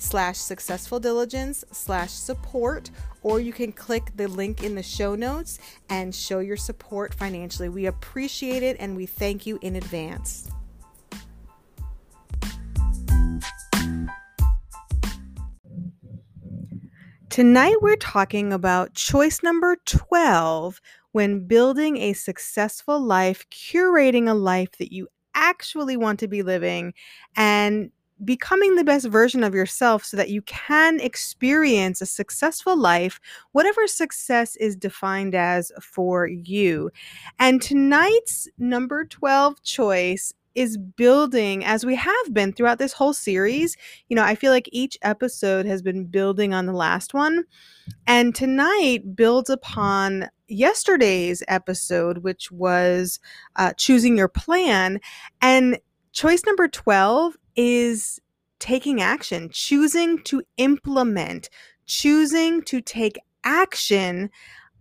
slash successful diligence slash support or you can click the link in the show notes and show your support financially. We appreciate it and we thank you in advance. Tonight, we're talking about choice number 12 when building a successful life, curating a life that you actually want to be living, and becoming the best version of yourself so that you can experience a successful life, whatever success is defined as for you. And tonight's number 12 choice is building as we have been throughout this whole series. You know, I feel like each episode has been building on the last one. And tonight builds upon yesterday's episode, which was uh, choosing your plan. And choice number 12 is taking action, choosing to implement, choosing to take action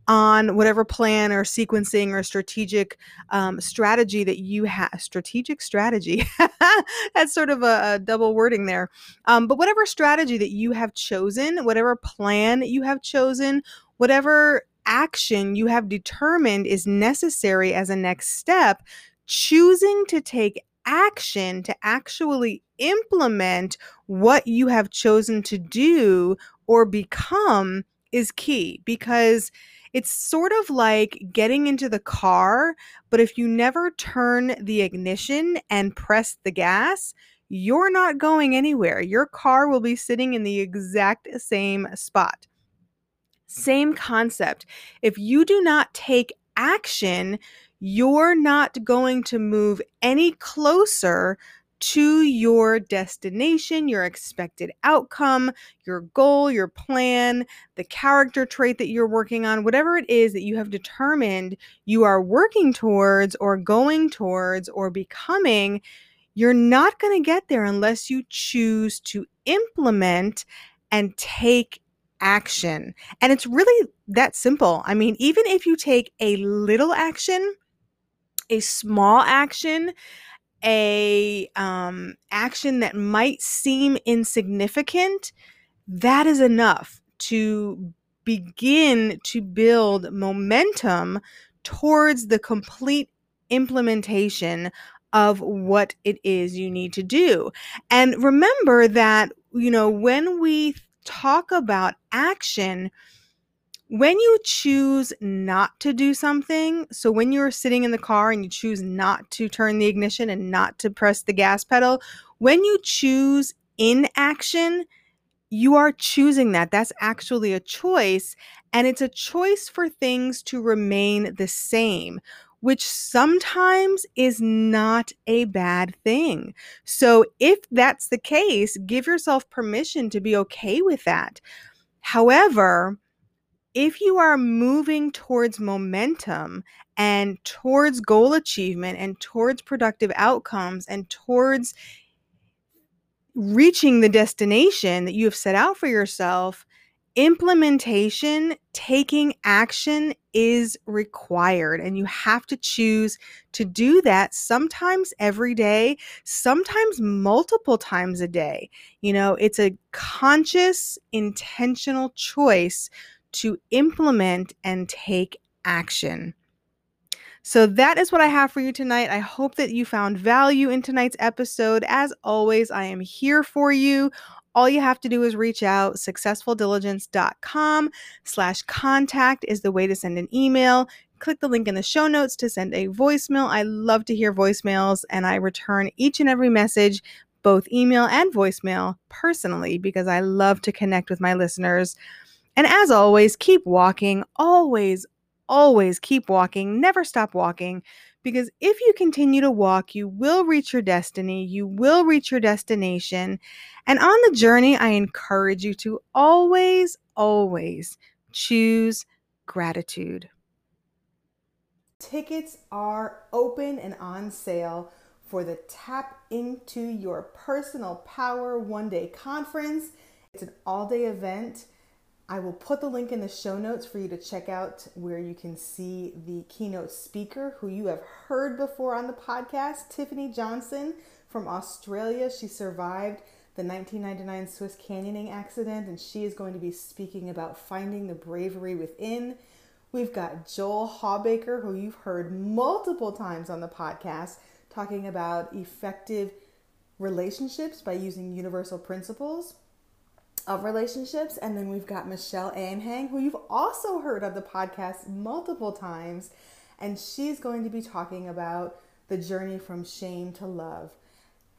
on whatever plan or sequencing or strategic um, strategy that you have. Strategic strategy. That's sort of a, a double wording there. Um, but whatever strategy that you have chosen, whatever plan you have chosen, whatever action you have determined is necessary as a next step, choosing to take action to actually implement what you have chosen to do or become is key because it's sort of like getting into the car, but if you never turn the ignition and press the gas, you're not going anywhere. Your car will be sitting in the exact same spot. Same concept. If you do not take action, you're not going to move any closer to your destination, your expected outcome, your goal, your plan, the character trait that you're working on, whatever it is that you have determined you are working towards or going towards or becoming, you're not going to get there unless you choose to implement and take action. And it's really that simple. I mean, even if you take a little action, a small action, a um, action that might seem insignificant, that is enough to begin to build momentum towards the complete implementation of what it is you need to do. And remember that, you know, when we talk about action, when you choose not to do something, so when you're sitting in the car and you choose not to turn the ignition and not to press the gas pedal, when you choose inaction, you are choosing that. That's actually a choice. And it's a choice for things to remain the same, which sometimes is not a bad thing. So, if that's the case, give yourself permission to be okay with that. However, if you are moving towards momentum and towards goal achievement and towards productive outcomes and towards reaching the destination that you have set out for yourself, implementation, taking action is required. And you have to choose to do that sometimes every day, sometimes multiple times a day. You know, it's a conscious, intentional choice to implement and take action. So that is what I have for you tonight. I hope that you found value in tonight's episode. As always, I am here for you. All you have to do is reach out. Successfuldiligence.com slash contact is the way to send an email. Click the link in the show notes to send a voicemail. I love to hear voicemails and I return each and every message, both email and voicemail, personally because I love to connect with my listeners. And as always, keep walking. Always, always keep walking, never stop walking, because if you continue to walk, you will reach your destiny, you will reach your destination. And on the journey, I encourage you to always, always choose gratitude. Tickets are open and on sale for the Tap Into Your Personal Power one day conference. It's an all day event I will put the link in the show notes for you to check out where you can see the keynote speaker who you have heard before on the podcast, Tiffany Johnson from Australia. She survived the 1999 Swiss canyoning accident and she is going to be speaking about finding the bravery within. We've got Joel Hawbaker, who you've heard multiple times on the podcast, talking about effective relationships by using universal principles of relationships. And then we've got Michelle Anhang, who you've also heard of the podcast multiple times. And she's going to be talking about the journey from shame to love.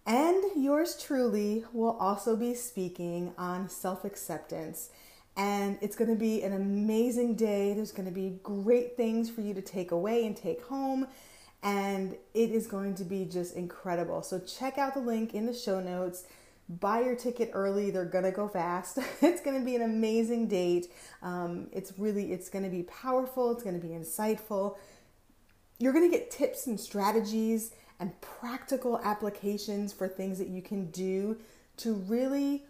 And yours truly will also be speaking on self acceptance. And it's going to be an amazing day. There's going to be great things for you to take away and take home. And it is going to be just incredible. So, check out the link in the show notes buy your ticket early they're gonna go fast. It's gonna be an amazing date. Um, it's really it's gonna be powerful it's gonna be insightful. You're gonna get tips and strategies and practical applications for things that you can do to really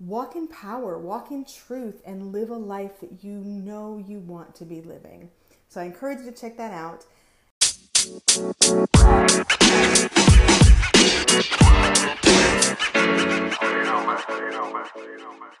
walk in power walk in truth and live a life that you know you want to be living. So i encourage you to check that out más.